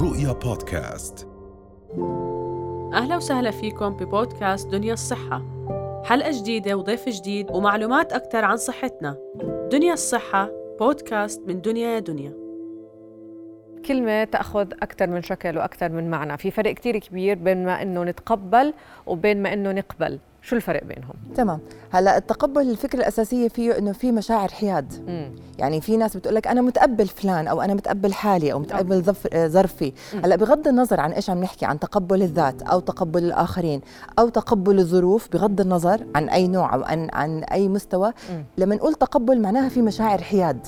رؤيا بودكاست. أهلا وسهلا فيكم ببودكاست دنيا الصحة. حلقة جديدة وضيف جديد ومعلومات أكثر عن صحتنا. دنيا الصحة بودكاست من دنيا يا دنيا. كلمة تأخذ أكثر من شكل وأكثر من معنى. في فرق كتير كبير بين ما أنه نتقبل وبين ما أنه نقبل. شو الفرق بينهم؟ تمام هلا التقبل الفكرة الأساسية فيه إنه في مشاعر حياد مم. يعني في ناس بتقول لك أنا متقبل فلان أو أنا متقبل حالي أو متقبل آه، ظرفي هلا بغض النظر عن إيش عم نحكي عن تقبل الذات أو تقبل الآخرين أو تقبل الظروف بغض النظر عن أي نوع أو عن عن أي مستوى مم. لما نقول تقبل معناها في مشاعر حياد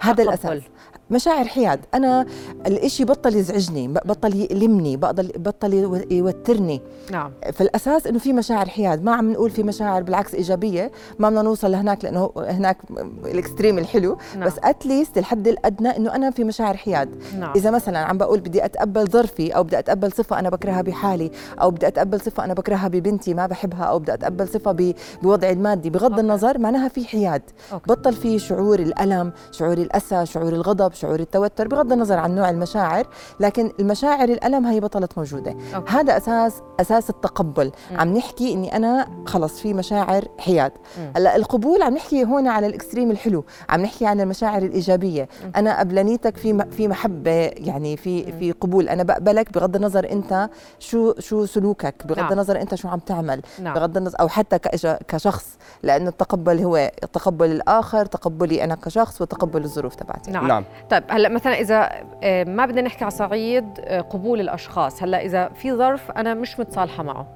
هذا. الأساس مشاعر حياد. أنا الإشي بطل يزعجني بطل يألمني بطل بطل يو- يوترني. نعم. فالاساس إنه في مشاعر حياد. ما عم نقول في مشاعر بالعكس إيجابية. ما بدنا نوصل لهناك لأنه هناك ال extreme الحلو. نعم. بس at least الحد الأدنى إنه أنا في مشاعر حياد. نعم. إذا مثلا عم بقول بدي أتقبل ظرفي أو بدي أتقبل صفة أنا بكرهها بحالي أو بدي أتقبل صفة أنا بكرهها ببنتي ما بحبها أو بدي أتقبل صفة بوضعي المادي. بغض okay. النظر معناها في حياد. okay. بطل في شعور الألم شعور الأسى شعور الغضب شعور التوتر بغض النظر عن نوع المشاعر لكن المشاعر الألم هي بطلت موجودة okay. هذا أساس أساس التقبل مم. عم نحكي إني أنا خلص في مشاعر حياد. هلأ القبول عم نحكي هون على الإكستريم الحلو عم نحكي عن المشاعر الإيجابية مم. أنا قبلانيتك في م- في محبة يعني في في قبول أنا بقبلك بغض النظر أنت شو شو سلوكك بغض نعم. النظر أنت شو عم تعمل نعم بغض النظر أو حتى كشخص لأنه التقبل هو تقبل الآخر تقبلي أنا كشخص وتقبل الظروف تبعتي نعم. نعم طيب هلأ مثلا إذا آه، ما بدنا نحكي على صعيد آه، قبول الأشخاص هلأ إذا في ظرف أنا مش متصالحة معه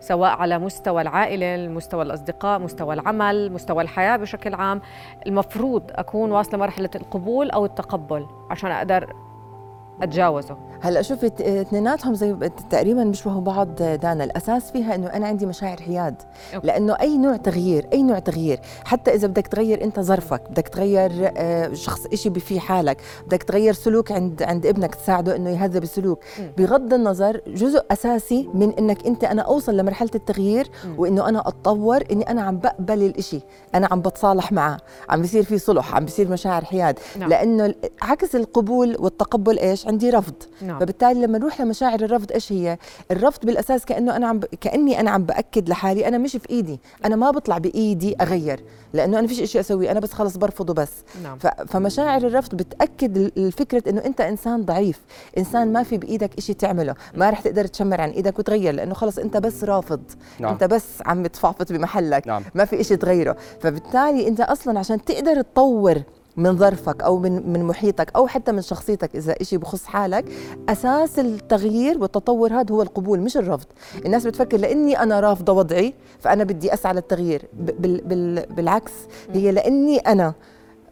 سواء على مستوى العائلة مستوى الأصدقاء مستوى العمل مستوى الحياة بشكل عام المفروض أكون واصلة مرحلة القبول أو التقبل عشان أقدر أتجاوزه هلا شوفي اثنيناتهم زي تقريبا بيشبهوا بعض دانا الأساس فيها إنه أنا عندي مشاعر حياد أوكي. لأنه أي نوع تغيير أي نوع تغيير حتى إذا بدك تغير أنت ظرفك بدك تغير آه، شخص إشي في حالك بدك تغير سلوك عند عند ابنك تساعده إنه يهذب السلوك. بغض النظر جزء أساسي من إنك أنت أنا أوصل لمرحلة التغيير. وإنه أنا أتطور إني أنا عم بقبل الإشي أنا عم بتصالح معه عم بيصير في صلح عم بيصير مشاعر حياد نعم. لأنه عكس القبول والتقبل إيش عندي رفض. نعم. فبالتالي لما نروح لمشاعر الرفض إيش هي؟ الرفض بالأساس كأنه أنا عم ب... كأني أنا عم بأكد لحالي أنا مش في إيدي، أنا ما بطلع بإيدي أغير، لأنه أنا فيش شيء اسويه، أنا بس خلص برفضه بس، نعم. ف... فمشاعر الرفض بتأكد ال- الفكرة إنه أنت إنسان ضعيف، إنسان ما في بإيدك شيء تعمله، ما رح تقدر تشمر عن إيدك وتغير لأنه خلص أنت بس رافض، نعم. أنت بس عم تفعفط بمحلك، نعم. ما في شيء تغيره. فبالتالي أنت أصلا عشان تقدر تطور من ظرفك أو من من محيطك أو حتى من شخصيتك إذا شيء بخص حالك أساس التغيير والتطور هذا هو القبول مش الرفض. الناس بتفكر لإني أنا رافضة وضعي فأنا بدي أسعى للتغيير. بال بال بالعكس هي لإني أنا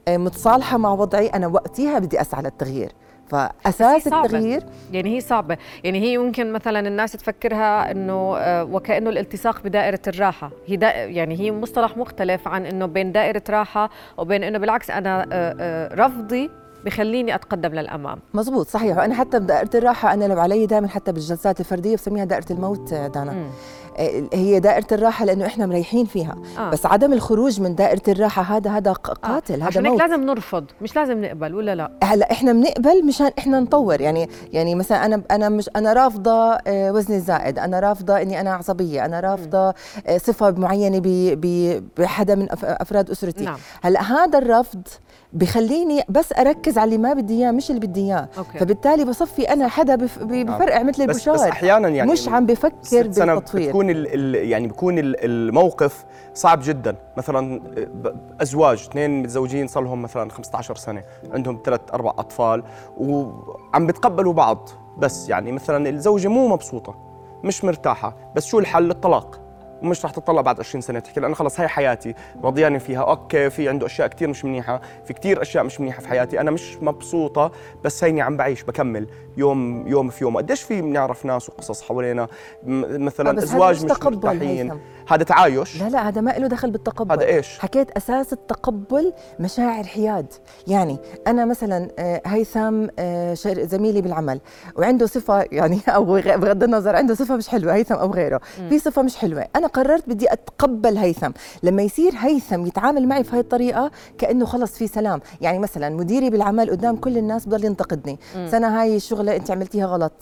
آه، متصالحة مع وضعي أنا وقتها بدي أسعى للتغيير. فأساس. التغيير يعني هي صعبة. يعني هي ممكن مثلا الناس تفكرها إنه آه، وكأنه الالتصاق بدائرة الراحة. هي دا يعني هي مصطلح مختلف عن إنه بين دائرة راحة وبين إنه بالعكس أنا آه، آه، رفضي بخليني أتقدم للأمام. مزبوط صحيح. وأنا حتى بدائرة الراحة أنا لو علي دائما حتى بالجلسات الفردية بسميها دائرة الموت دانا. آه، هي دائرة الراحة لأنه إحنا مريحين فيها. آه. بس عدم الخروج من دائرة الراحة هذا هذا ق- قاتل هذا عشان هيك موت. لازم نرفض مش لازم نقبل ولا لا؟ هلأ إحنا بنقبل مشان إحنا نطور. يعني يعني مثلا أنا أنا مش أنا رافضة آه، وزني الزائد. أنا رافضة إني أنا عصبية. أنا رافضة آه، صفة معينة ب- ب- بحدا من أفراد أسرتي. نعم. هلأ هذا الرفض بخليني بس أركز على اللي ما بدي إياه مش اللي بدي إياه. فبالتالي بصفي أنا حدا بفرقع مثل بس بس البشار أحيانا يعني مش عم بفكر بالتطوير. بتكون ال ال يعني بيكون ال- الموقف صعب جدا. مثلا ب- أزواج اثنين متزوجين صار لهم مثلا 15 سنة عندهم ثلاث أربع أطفال وعم بتقبلوا بعض. بس يعني مثلا الزوجة مو مبسوطة مش مرتاحة. بس شو الحل؟ الطلاق. ومش رح تطلع بعد 20 سنة تحكي لأنه خلص هاي حياتي. رضياني فيها. أوكي في عنده أشياء كثير مش منيحة في كثير أشياء مش منيحة في حياتي. أنا مش مبسوطة بس هيني عم بعيش بكمل. يوم يوم في يوم. قديش في بنعرف ناس وقصص حوالينا؟ مثلا آه، أزواج مش مرتاحين. هذا تعايش؟ لا لا هذا ما له دخل بالتقبل. هذا إيش؟ حكيت أساس التقبل مشاعر حياد. يعني أنا مثلا آه، هيثم آه، شر- زميلي بالعمل وعنده صفة يعني أو بغض النظر عنده صفة مش حلوة هيثم أو غيره. في صفة مش حلوة. أنا قررت بدي أتقبل هيثم لما يصير هيثم يتعامل معي في هاي الطريقة كأنه خلص في سلام. يعني مثلا مديري بالعمل قدام كل الناس بضل ينتقدني. سنة هاي الشغله انت عملتيها غلط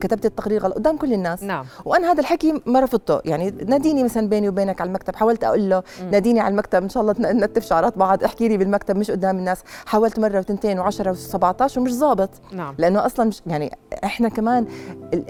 كتبت التقرير غلط قدام كل الناس. نعم. وأنا هذا الحكي ما رفضته يعني ناديني مثلا بيني وبينك على المكتب حاولت أقول له مم. ناديني على المكتب إن شاء الله نتف شعرات بعض احكي لي بالمكتب مش قدام الناس. حاولت مرة وتنتين وعشرة و17 ومش ظابط. نعم. لأنه أصلا مش يعني إحنا كمان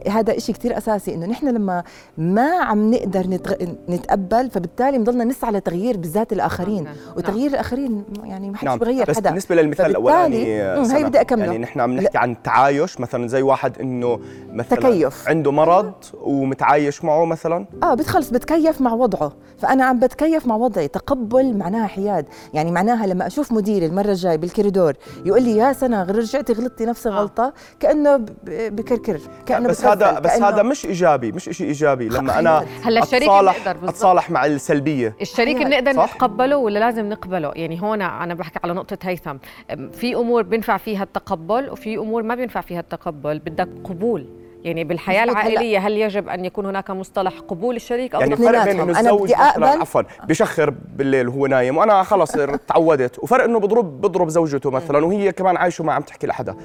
هذا إشي كتير أساسي إنه نحن لما ما عم نقدر نتغ... نتقبل فبالتالي بنضلنا نسعى لتغيير بالذات الآخرين. نعم. وتغيير الآخرين يعني ما حدش نعم. بغير بس حدا. بالنسبة للمثال الأولاني هي بدي أكمله. يعني نحن عم نحكي عن تعايش مثلا زي واحد إنه مثلا تكيف. عنده مرض ومتعايش معه مثلا؟ آه بتخلص بتكيف مع وضعه. فأنا عم بتكيف مع وضعي. تقبل معناها حياد. يعني معناها لما أشوف مديري المرة الجاي بالكوريدور يقول لي يا سنة رجعتي غلطتي نفس آه. الغلطه كأنه ب- بكركر. كأنه بس هذا بس كأنه- هذا مش إيجابي مش شيء إيجابي. لما أنا هلا الشريك اتصالح. أتصالح مع السلبية. الشريك. بنقدر؟ نتقبله ولا لازم نقبله؟ يعني هون أنا بحكي على نقطة هيثم. في أمور بينفع فيها التقبل وفي أمور ما بينفع فيها التقبل. بدك قبول يعني بالحياة العائلية هل يجب أن يكون هناك مصطلح قبول الشريك أو يعني تقبل؟ فرق بين. إنه أنا الزوج عفوا بشخر بالليل وهو نايم وأنا خلص تعودت وفرق إنه بضرب بضرب زوجته مثلا وهي كمان عايشة ما عم تحكي لحدا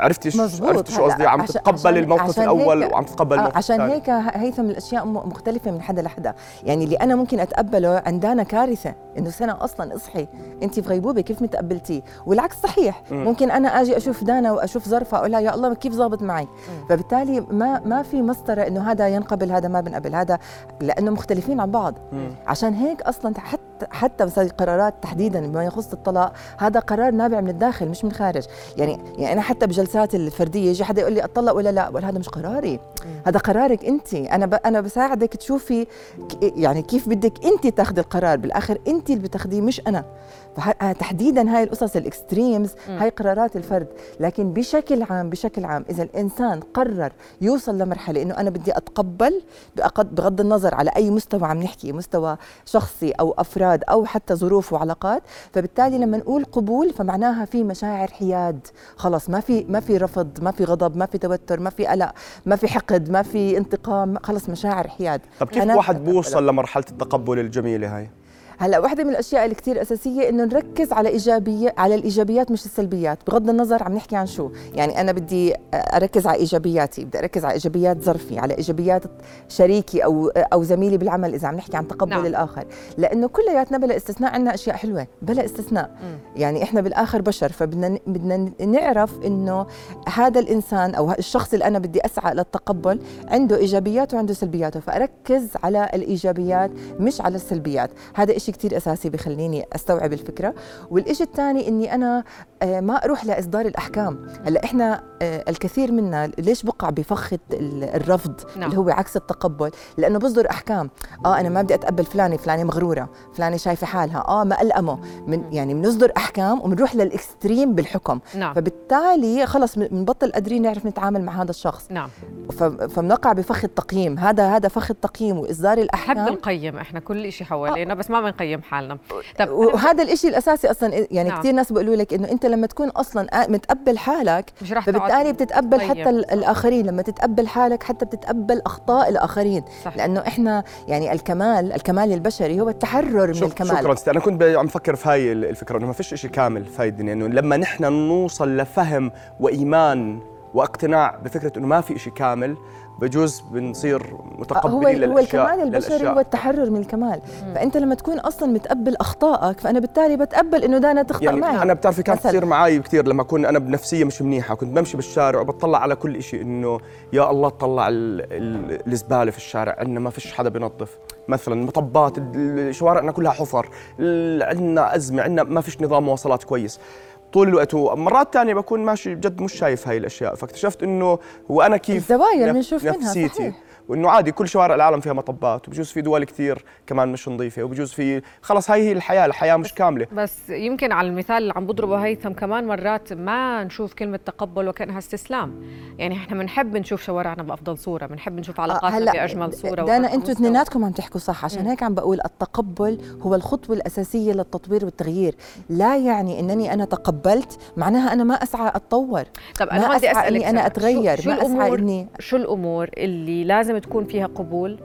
عرفتي شو مزبوط. عرفتي شو قصدي؟ عم تتقبل الموقف الأول وعم تتقبل آه، الموقف عشان هيك هيثم الأشياء مختلفة من حدا لحدا. يعني اللي أنا ممكن أتقبله عندنا كارثة إنه سنة أصلا اصحي أنت في غيبوبة كيف متقبلتيه؟ والعكس صحيح. مم. ممكن أنا آجي أشوف دانا وأشوف ظرفها أقول لها يا الله كيف ظابط معي؟ فبالتالي ما ما في مسطرة إنه هذا ينقبل هذا ما بنقبل هذا لأنه مختلفين عن بعض. مم. عشان هيك أصلا حتى حتى مثلا القرارات تحديدا بما يخص الطلاق هذا قرار نابع من الداخل مش من الخارج يعني يعني أنا حتى بجلسات الفردية يجي حدا يقول لي اطلق ولا لا؟ بقول هذا مش قراري. هذا قرارك أنت. أنا ب... أنا بساعدك تشوفي ك... يعني كيف بدك أنت تاخذي القرار. بالآخر أنت اللي بتاخذيه مش أنا. فه... تحديدا هاي القصص الإكستريمز هاي قرارات الفرد. لكن بشكل عام بشكل عام إذا الإنسان قرر يوصل لمرحلة إنه أنا بدي أتقبل بأقد- بغض النظر على أي مستوى عم نحكي مستوى شخصي أو أفراد أو حتى ظروف وعلاقات فبالتالي لما نقول قبول فمعناها في مشاعر حياد. خلص ما في ما في رفض ما في غضب ما في توتر ما في قلق ما في حقد ما في انتقام خلص مشاعر حياد طب كيف واحد. بوصل لمرحلة التقبل الجميلة هاي هلا واحدة من الأشياء اللي كثير أساسية إنه نركز على ايجابيه على الإيجابيات مش السلبيات بغض النظر عم نحكي عن شو. يعني أنا بدي أركز على إيجابياتي بدي أركز على إيجابيات ظرفي على إيجابيات شريكي أو أو زميلي بالعمل إذا عم نحكي عن تقبل نعم. الآخر. لأنه كلياتنا بلا استثناء عندنا أشياء حلوة بلا استثناء. مم. يعني إحنا بالآخر بشر فبدنا بدنا نعرف إنه هذا الإنسان أو الشخص اللي أنا بدي أسعى للتقبل عنده إيجابيات وعنده سلبياته. فأركز على الإيجابيات مش على السلبيات. هذا إشي كتير أساسي بخليني أستوعب الفكرة. والإشي الثاني إني أنا آه، ما أروح لإصدار الأحكام. هلأ إحنا آه، الكثير منا ليش بقع بفخ ال- الرفض؟ نعم. اللي هو عكس التقبل. لأنه بصدر أحكام. آه أنا ما بدي أتقبل فلانة فلانة مغرورة فلانة شايفة حالها. آه ما ألأمه. من يعني بنصدر أحكام وبنروح للإكستريم بالحكم. نعم. فبالتالي خلص بنبطل قادرين نعرف نتعامل مع هذا الشخص. نعم. فبنقع بفخ التقييم. هذا هذا فخ التقييم وإصدار الأحكام. نقيم إحنا كل شيء حوالينا بس ما بنقيم حالنا طب وهذا الإشي الأساسي أصلا يعني نعم. كثير ناس بيقولوا لك إنه أنت لما تكون أصلا متقبل حالك مش رح فبالتالي بتتقبل طيب. حتى ال- الآخرين لما تتقبل حالك حتى بتتقبل أخطاء الآخرين صح. لأنه إحنا يعني الكمال الكمال البشري هو التحرر من الكمال شكرا ستي أنا كنت عم بفكر في هاي ال- الفكرة إنه ما فيش شيء كامل في هاي الدنيا إنه لما نحن نوصل لفهم وإيمان وإقتناع بفكرة إنه ما في شيء كامل بجوز بنصير هو متقبلين هو للأشياء الكمال البشري للأشياء. هو التحرر من الكمال. فأنت لما تكون أصلا متقبل أخطائك فأنا بالتالي بتقبل إنه دانا تخطا يعني معي. أنا بتعرفي كانت. تصير معي كثير لما اكون أنا بنفسية مش منيحة. كنت بمشي بالشارع وبطلع على كل شيء إنه يا الله طلع ال- ال- الزبالة في الشارع عندنا ما فيش حدا بينظف مثلا مطبات شوارعنا كلها حفر عندنا أزمة عندنا ما فيش نظام مواصلات كويس. طول الوقت ومرات تانية بكون ماشي بجد مش شايف هاي الأشياء فاكتشفت إنه وأنا كيف الزوايا اللي بنشوف منها نفسيتي. صحيح. وإنه عادي كل شوارع العالم فيها مطبات وبجوز في دول كثير كمان مش نظيفة وبجوز في خلص هاي هي الحياة الحياة مش كاملة. بس يمكن على المثال اللي عم بضربه هيثم كمان مرات ما نشوف كلمة تقبل وكأنها استسلام. يعني إحنا بنحب نشوف شوارعنا بأفضل صورة بنحب نشوف علاقاتنا بأجمل صورة دانا أنتوا مستوى. اثنيناتكم عم تحكوا صح عشان هيك عم بقول التقبل هو الخطوة الأساسية للتطوير والتغيير. لا يعني إنني أنا تقبلت معناها أنا ما أسعى أتطور. طب ما أنا بدي أسعى أسألك إني أنا سؤال. أتغير، شو, شو ما الأمور إني- شو الأمور اللي لازم تكون فيها قبول.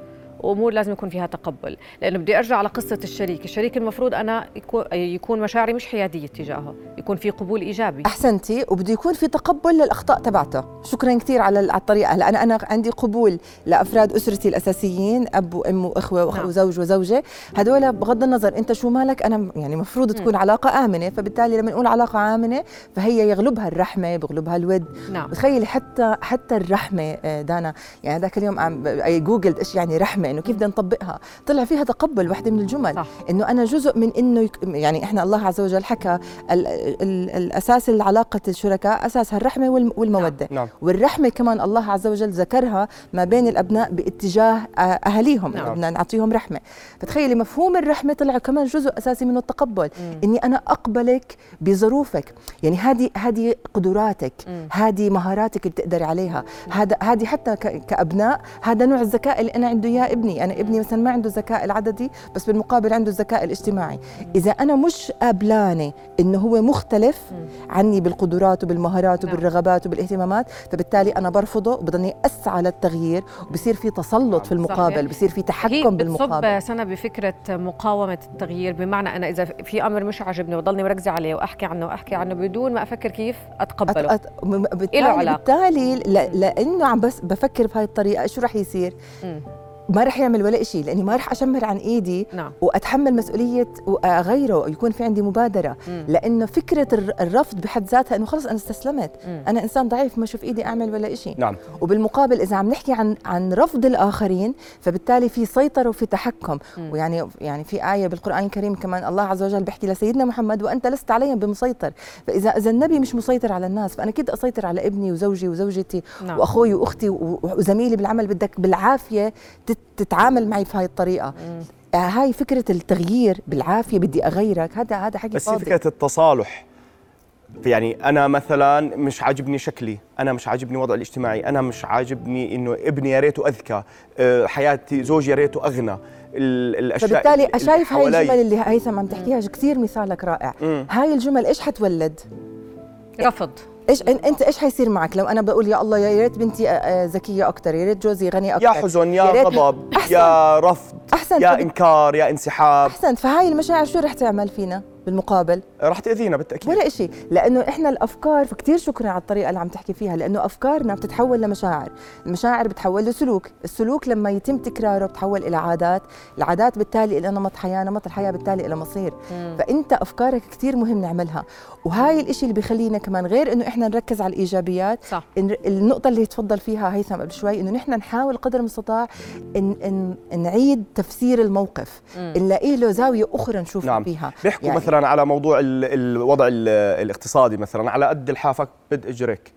وامور لازم يكون فيها تقبل. لأنه بدي أرجع على قصة الشريك. الشريك المفروض أنا يكون مشاعري مش حيادية تجاهه. يكون في قبول إيجابي. احسنتي وبده يكون في تقبل للأخطاء تبعته. شكرا كثير على الطريقة. هلا أنا أنا عندي قبول لأفراد أسرتي الأساسيين أب وأم وإخوة نعم. وزوج وزوجة. هدول بغض النظر أنت شو مالك أنا يعني مفروض تكون م. علاقة آمنة. فبالتالي لما نقول علاقة آمنة فهي يغلبها الرحمة بغلبها الود. نعم. تخيلي حتى حتى الرحمة آه، دانا. يعني ذاك اليوم عم جوجلت إيش يعني رحمة. انه كيف بدنا نطبقها. طلع فيها تقبل وحدة من الجمل. صح. إنه أنا جزء من إنه يك... يعني إحنا الله عز وجل حكى ال... ال... الأساس العلاقة الشركاء أساسها الرحمة والمودة. نعم. والرحمة كمان الله عز وجل ذكرها ما بين الأبناء باتجاه أهاليهم. نعم. بدنا نعطيهم رحمة. فتخيلي مفهوم الرحمة طلع كمان جزء أساسي منه التقبل. مم. إني أنا أقبلك بظروفك. يعني هذه هذه قدراتك. هذه مهاراتك اللي بتقدري عليها. هذا هذه حتى كأبناء هذا نوع الذكاء اللي أنا عنده إياه ابني أنا ابني مثلا ما عنده الذكاء العددي بس بالمقابل عنده الذكاء الاجتماعي. إذا أنا مش قابلانه إنه هو مختلف عني بالقدرات وبالمهارات نعم. وبالرغبات وبالاهتمامات فبالتالي أنا برفضه وبضلني أسعى للتغيير وبصير في تسلط في المقابل بصير في تحكم بالمقابل. هي سنة بفكرة مقاومة التغيير بمعنى أنا إذا في أمر مش عاجبني وضلني مركزة عليه وأحكي عنه وأحكي عنه بدون ما أفكر كيف أتقبله. أت... أت... بالتالي, بالتالي ل... لأنه عم بس بفكر بهاي الطريقة شو رح يصير؟ م. ما رح يعمل ولا شيء لأني ما رح أشمر عن إيدي نعم. وأتحمل مسؤولية غيره يكون في عندي مبادرة مم. لأنه فكرة الرفض بحد ذاتها إنه خلص أنا استسلمت مم. أنا إنسان ضعيف ما أشوف إيدي أعمل ولا شيء نعم. وبالمقابل إذا عم نحكي عن عن رفض الآخرين فبالتالي في سيطرة وفي تحكم مم. ويعني يعني في آية بالقرآن الكريم كمان الله عز وجل بيحكي لسيدنا محمد وأنت لست عليهم بمسيطر فإذا إذا النبي مش مسيطر على الناس فأنا كده أسيطر على ابني وزوجي وزوجتي نعم. وأخوي وأختي وزميلي بالعمل بدك بالعافية تتعامل معي بهاي الطريقة. آه، هاي فكرة التغيير بالعافية بدي أغيرك هذا هذا حكي بس فاضي. فكرة التصالح. يعني أنا مثلا مش عاجبني شكلي أنا مش عاجبني وضعي الاجتماعي أنا مش عاجبني إنه ابني يا ريته أذكى آه، حياتي زوجي يا ريته أغنى. الأشياء فبالتالي شايف هاي الجمل اللي هيثم عم تحكيها كثير مثالك رائع. مم. هاي الجمل إيش حتولد؟ رفض. إيش أنت إيش حيصير معك؟ لو أنا بقول يا الله يا ريت بنتي آه، آه، ذكية أكثر يا ريت جوزي غني أكثر يا حزن يا, يا غضب يا رفض أحسن. يا إنكار يا انسحاب. احسنت فهاي المشاعر شو رح تعمل فينا؟ بالمقابل. رح تأذينا بالتأكيد. ولا شيء لأنه إحنا الأفكار فكتير شكرا على الطريقة اللي عم تحكي فيها لأنه أفكارنا بتتحول لمشاعر. المشاعر بتحول لسلوك. السلوك لما يتم تكراره بتحول إلى عادات. العادات بالتالي إلى نمط حياة نمط الحياة بالتالي إلى مصير. مم. فأنت أفكارك كثير مهم نعملها. وهاي الإشي اللي بيخلينا كمان غير إنه إحنا نركز على الإيجابيات صح. النقطة اللي تفضل فيها هيثم قبل شوي إنه نحن نحاول قدر المستطاع إن, إن نعيد تفسير الموقف. نلاقي له زاوية أخرى نشوف نعم. فيها. بيحكوا يعني مثلا على موضوع الوضع الاقتصادي مثلا على قد لحافك بد اجرك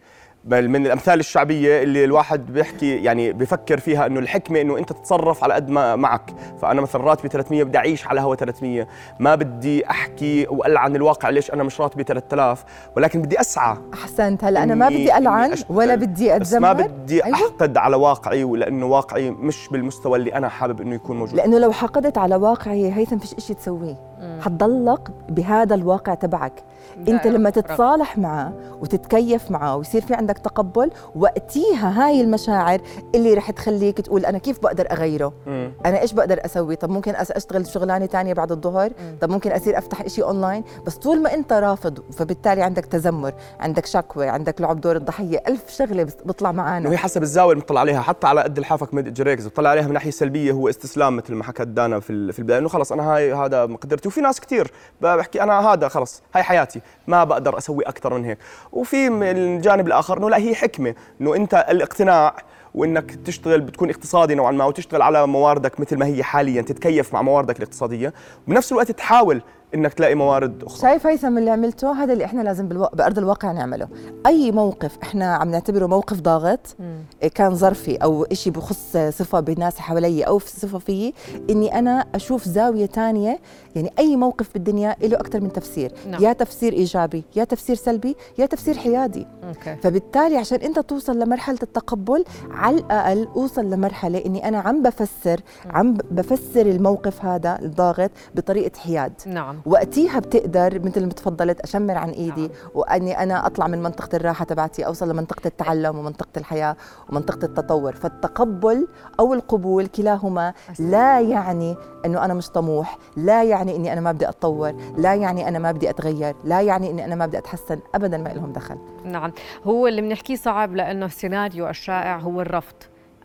من الأمثال الشعبية اللي الواحد بيحكي يعني بفكر فيها إنه الحكمة إنه أنت تتصرف على قد ما معك. فأنا مثلا راتبي 300 بدي أعيش على هوا 300 ما بدي أحكي والعن الواقع ليش أنا مش راتبي 3000 ولكن بدي أسعى. أحسنت هلا أنا ما بدي العن ولا بدي اتذمر ما بدي أيوه؟ أحقد على واقعي ولأنه واقعي مش بالمستوى اللي أنا حابب إنه يكون موجود. لأنه لو حقدت على واقعي هيثم فيش شيء تسويه. حتضلك بهذا الواقع تبعك. انت لما تتصالح معه وتتكيف معه ويصير في عندك تقبل وقتيها هاي المشاعر اللي رح تخليك تقول أنا كيف بقدر أغيره؟ مم. أنا إيش بقدر أسوي؟ طب ممكن أشتغل شغلانة ثانية بعد الظهر. طب ممكن أصير أفتح شيء اونلاين بس طول ما أنت رافض فبالتالي عندك تذمر عندك شكوى عندك لعب دور الضحية ألف شغلة بتطلع معنا وهي حسب الزاوية اللي بتطلع عليها حتى على قد لحافك مد إجريك إذا بتطلع عليها من ناحية سلبية هو استسلام مثل ما حكت دانا في في البداية إنه خلص أنا هاي هذا مقدرتي وفي ناس كثير بحكي أنا هذا خلص هاي حياتي ما بقدر أسوي أكثر من هيك. وفي من الجانب الآخر إنه لا هي حكمة إنه أنت الاقتناع وإنك تشتغل بتكون اقتصادي نوعا ما وتشتغل على مواردك مثل ما هي حاليا تتكيف مع مواردك الاقتصادية. وبنفس الوقت تحاول إنك تلاقي موارد أخرى. شايف هيثم اللي عملته؟ هذا اللي إحنا لازم بالو... بأرض الواقع نعمله. أي موقف إحنا عم نعتبره موقف ضاغط مم. كان ظرفي أو شيء بخص صفة بالناس حوالي أو صفة فيي إني أنا أشوف زاوية ثانية يعني أي موقف بالدنيا له أكثر من تفسير. نعم. يا تفسير إيجابي يا تفسير سلبي يا تفسير حيادي. أوكي. فبالتالي عشان أنت توصل لمرحلة التقبل على الأقل أوصل لمرحلة إني أنا عم بفسر عم بفسر الموقف هذا الضاغط بطريقة حياد. نعم. وقتيها بتقدر مثل ما تفضلت أشمر عن إيدي وإني أنا أطلع من منطقة الراحة تبعتي أوصل لمنطقة التعلم ومنطقة الحياة ومنطقة التطور. فالتقبل أو القبول كلاهما لا يعني إنه أنا مش طموح لا يعني إني أنا ما بدي أتطور لا يعني أنا ما بدي أتغير لا يعني إني أنا ما بدي أتحسن ابدا ما لهم دخل. نعم هو اللي بنحكيه صعب لأنه السيناريو الشائع هو الرفض.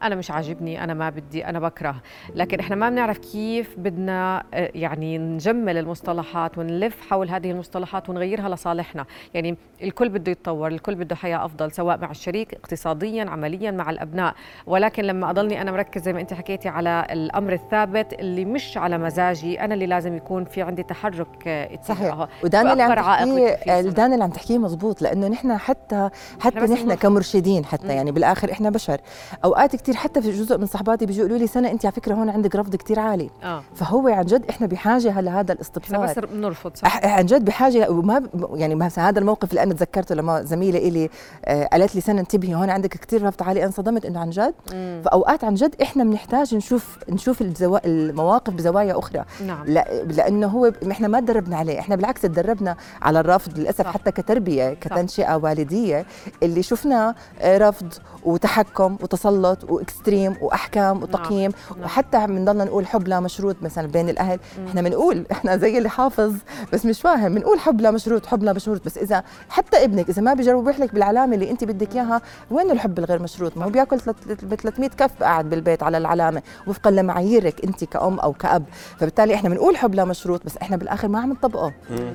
أنا مش عاجبني أنا ما بدي أنا بكره لكن إحنا ما بنعرف كيف بدنا آه، يعني نجمل المصطلحات ونلف حول هذه المصطلحات ونغيرها لصالحنا يعني الكل بده يتطور الكل بده حياة أفضل سواء مع الشريك اقتصاديا عمليا مع الأبناء ولكن لما أضلني أنا مركز زي ما أنت حكيتي على الأمر الثابت اللي مش على مزاجي أنا اللي لازم يكون في عندي تحرك آه، اتجاهه ودان اللي عم تحكيه. دان اللي عم تحكيه مزبوط لأنه نحن حتى حتى نحن. كمرشدين حتى. يعني بالآخر إحنا بشر أوقات كثير حتى في جزء من صحباتي بيجوا يقولوا لي سنة انت على فكرة هون عندك رفض كثير عالي. آه. فهو عن جد إحنا بحاجة لهذا إحنا الاستبصار بس بنرفض صح؟ عن جد بحاجة وما يعني مثلا هذا الموقف اللي أنا تذكرته لما زميلة إلي آه قالت لي سنة انتبهي هون عندك كثير رفض عالي. أنا انصدمت إنه عن جد. مم. فأوقات عن جد إحنا بنحتاج نشوف نشوف الزوا... المواقف بزوايا أخرى. نعم. لا لأنه هو إحنا ما تدربنا عليه. إحنا بالعكس تدربنا على الرفض للأسف صح. حتى كتربية كتنشئة والدية اللي شفناه آه، رفض وتحكم وتسلط وإكستريم وأحكام وتقييم. نعم. وحتى بنضلنا نقول حب لا مشروط مثلا بين الأهل. إحنا بنقول إحنا زي اللي حافظ بس مش فاهم. بنقول حب لا مشروط حب لا مشروط. بس إذا حتى ابنك إذا ما بيجرب يحلك بالعلامة اللي أنت بدك إياها وين الحب الغير مشروط؟ ما هو بيأكل ب 300 كف قاعد بالبيت على العلامة وفقا لمعاييرك أنت كأم أو كأب. فبالتالي إحنا بنقول حب لا مشروط بس إحنا بالآخر ما عم نطبقه.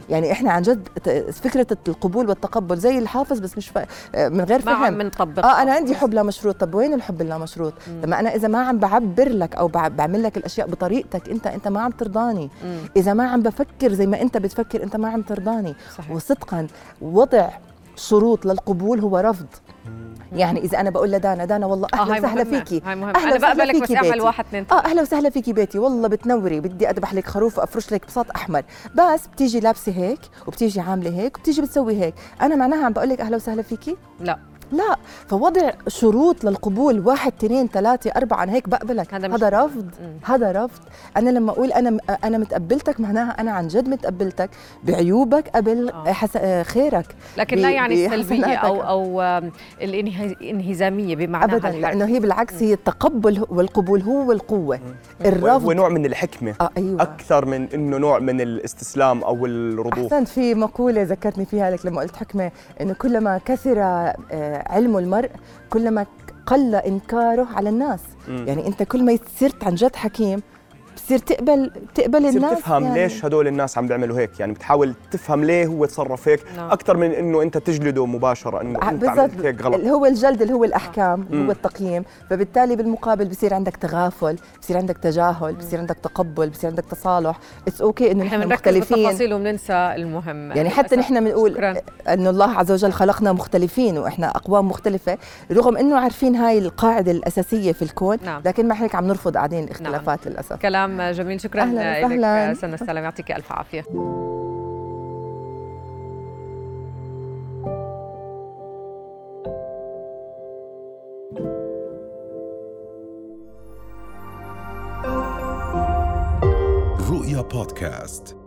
يعني إحنا عن جد فكرة القبول والتقبل زي الحافظ بس مش. من غير ما عم فهم. بنطبق آه أنا عندي حب لا مشروط. طب وين الحب اللا مشروط لما أنا إذا ما عم بعبر لك أو بع- بعمل لك الأشياء بطريقتك أنت أنت ما عم ترضاني. مم. إذا ما عم بفكر زي ما أنت بتفكر أنت ما عم ترضاني. صحيح. وصدقا وضع شروط للقبول هو رفض. يعني إذا أنا بقول لدانا دانا والله آه أهلا هاي وسهلا. فيكي. هاي مهمة. أهلا أنا وسهلا بقبلك بس فيكي اعمل بيتي. واحد اثنين آه أهلا وسهلا فيكي بيتي. والله بتنوري. بدي أذبح لك خروف وأفرش لك بساط أحمر. بس بتيجي لابسة هيك وبتيجي عاملة هيك وبتيجي بتسوي هيك. أنا معناها عم بقول لك أهلا وسهلا فيكي؟ لا. لا فوضع شروط للقبول واحد اثنين ثلاثة أربعة أنا هيك بقبلك. هذا هذا, رفض مم. هذا رفض. أنا لما أقول أنا أنا متقبلتك معناها أنا عن جد متقبلتك بعيوبك قبل آه. حس... خيرك. لكن ب- لا يعني السلبية بحسناتك. أو أو آم، الانهز- الانهزامية بمعنى أبدا لأنه هي بالعكس هي التقبل والقبول هو القوة. الرفض ونوع من الحكمة. آه أيوة. أكثر من إنه نوع من الاستسلام أو الرضوخ. أحسنت في مقولة ذكرتني فيها لك لما قلت حكمة إنه كلما كثر آه، علم المرء كلما قل إنكاره على الناس مم. يعني أنت كل ما صرت عن جد حكيم بتصير تقبل تقبل بتصير الناس تفهم يعني. ليش هدول الناس عم بيعملوا هيك يعني بتحاول تفهم ليه هو تصرف هيك نعم. أكثر من إنه أنت تجلده مباشرة إنه ع- أنت عملت هيك غلط اللي هو الجلد اللي هو الأحكام مم. هو التقييم فبالتالي بالمقابل بصير عندك تغافل بصير عندك تجاهل بصير عندك تقبل بصير عندك تصالح it's okay إنه إحنا نحن بنركز مختلفين بالتفاصيل وبننسى المهم يعني حتى. نحن بنقول. إنه الله عز وجل خلقنا مختلفين وإحنا أقوام مختلفة رغم إنه عارفين هاي القاعدة الأساسية في الكون نعم. لكن مع هيك عم نرفض قاعدين الاختلافات للأسف كلام جميل شكرا أهلاً لك. وسهلاً. سنة السلام يعطيك ألف عافية. رؤيا بودكاست.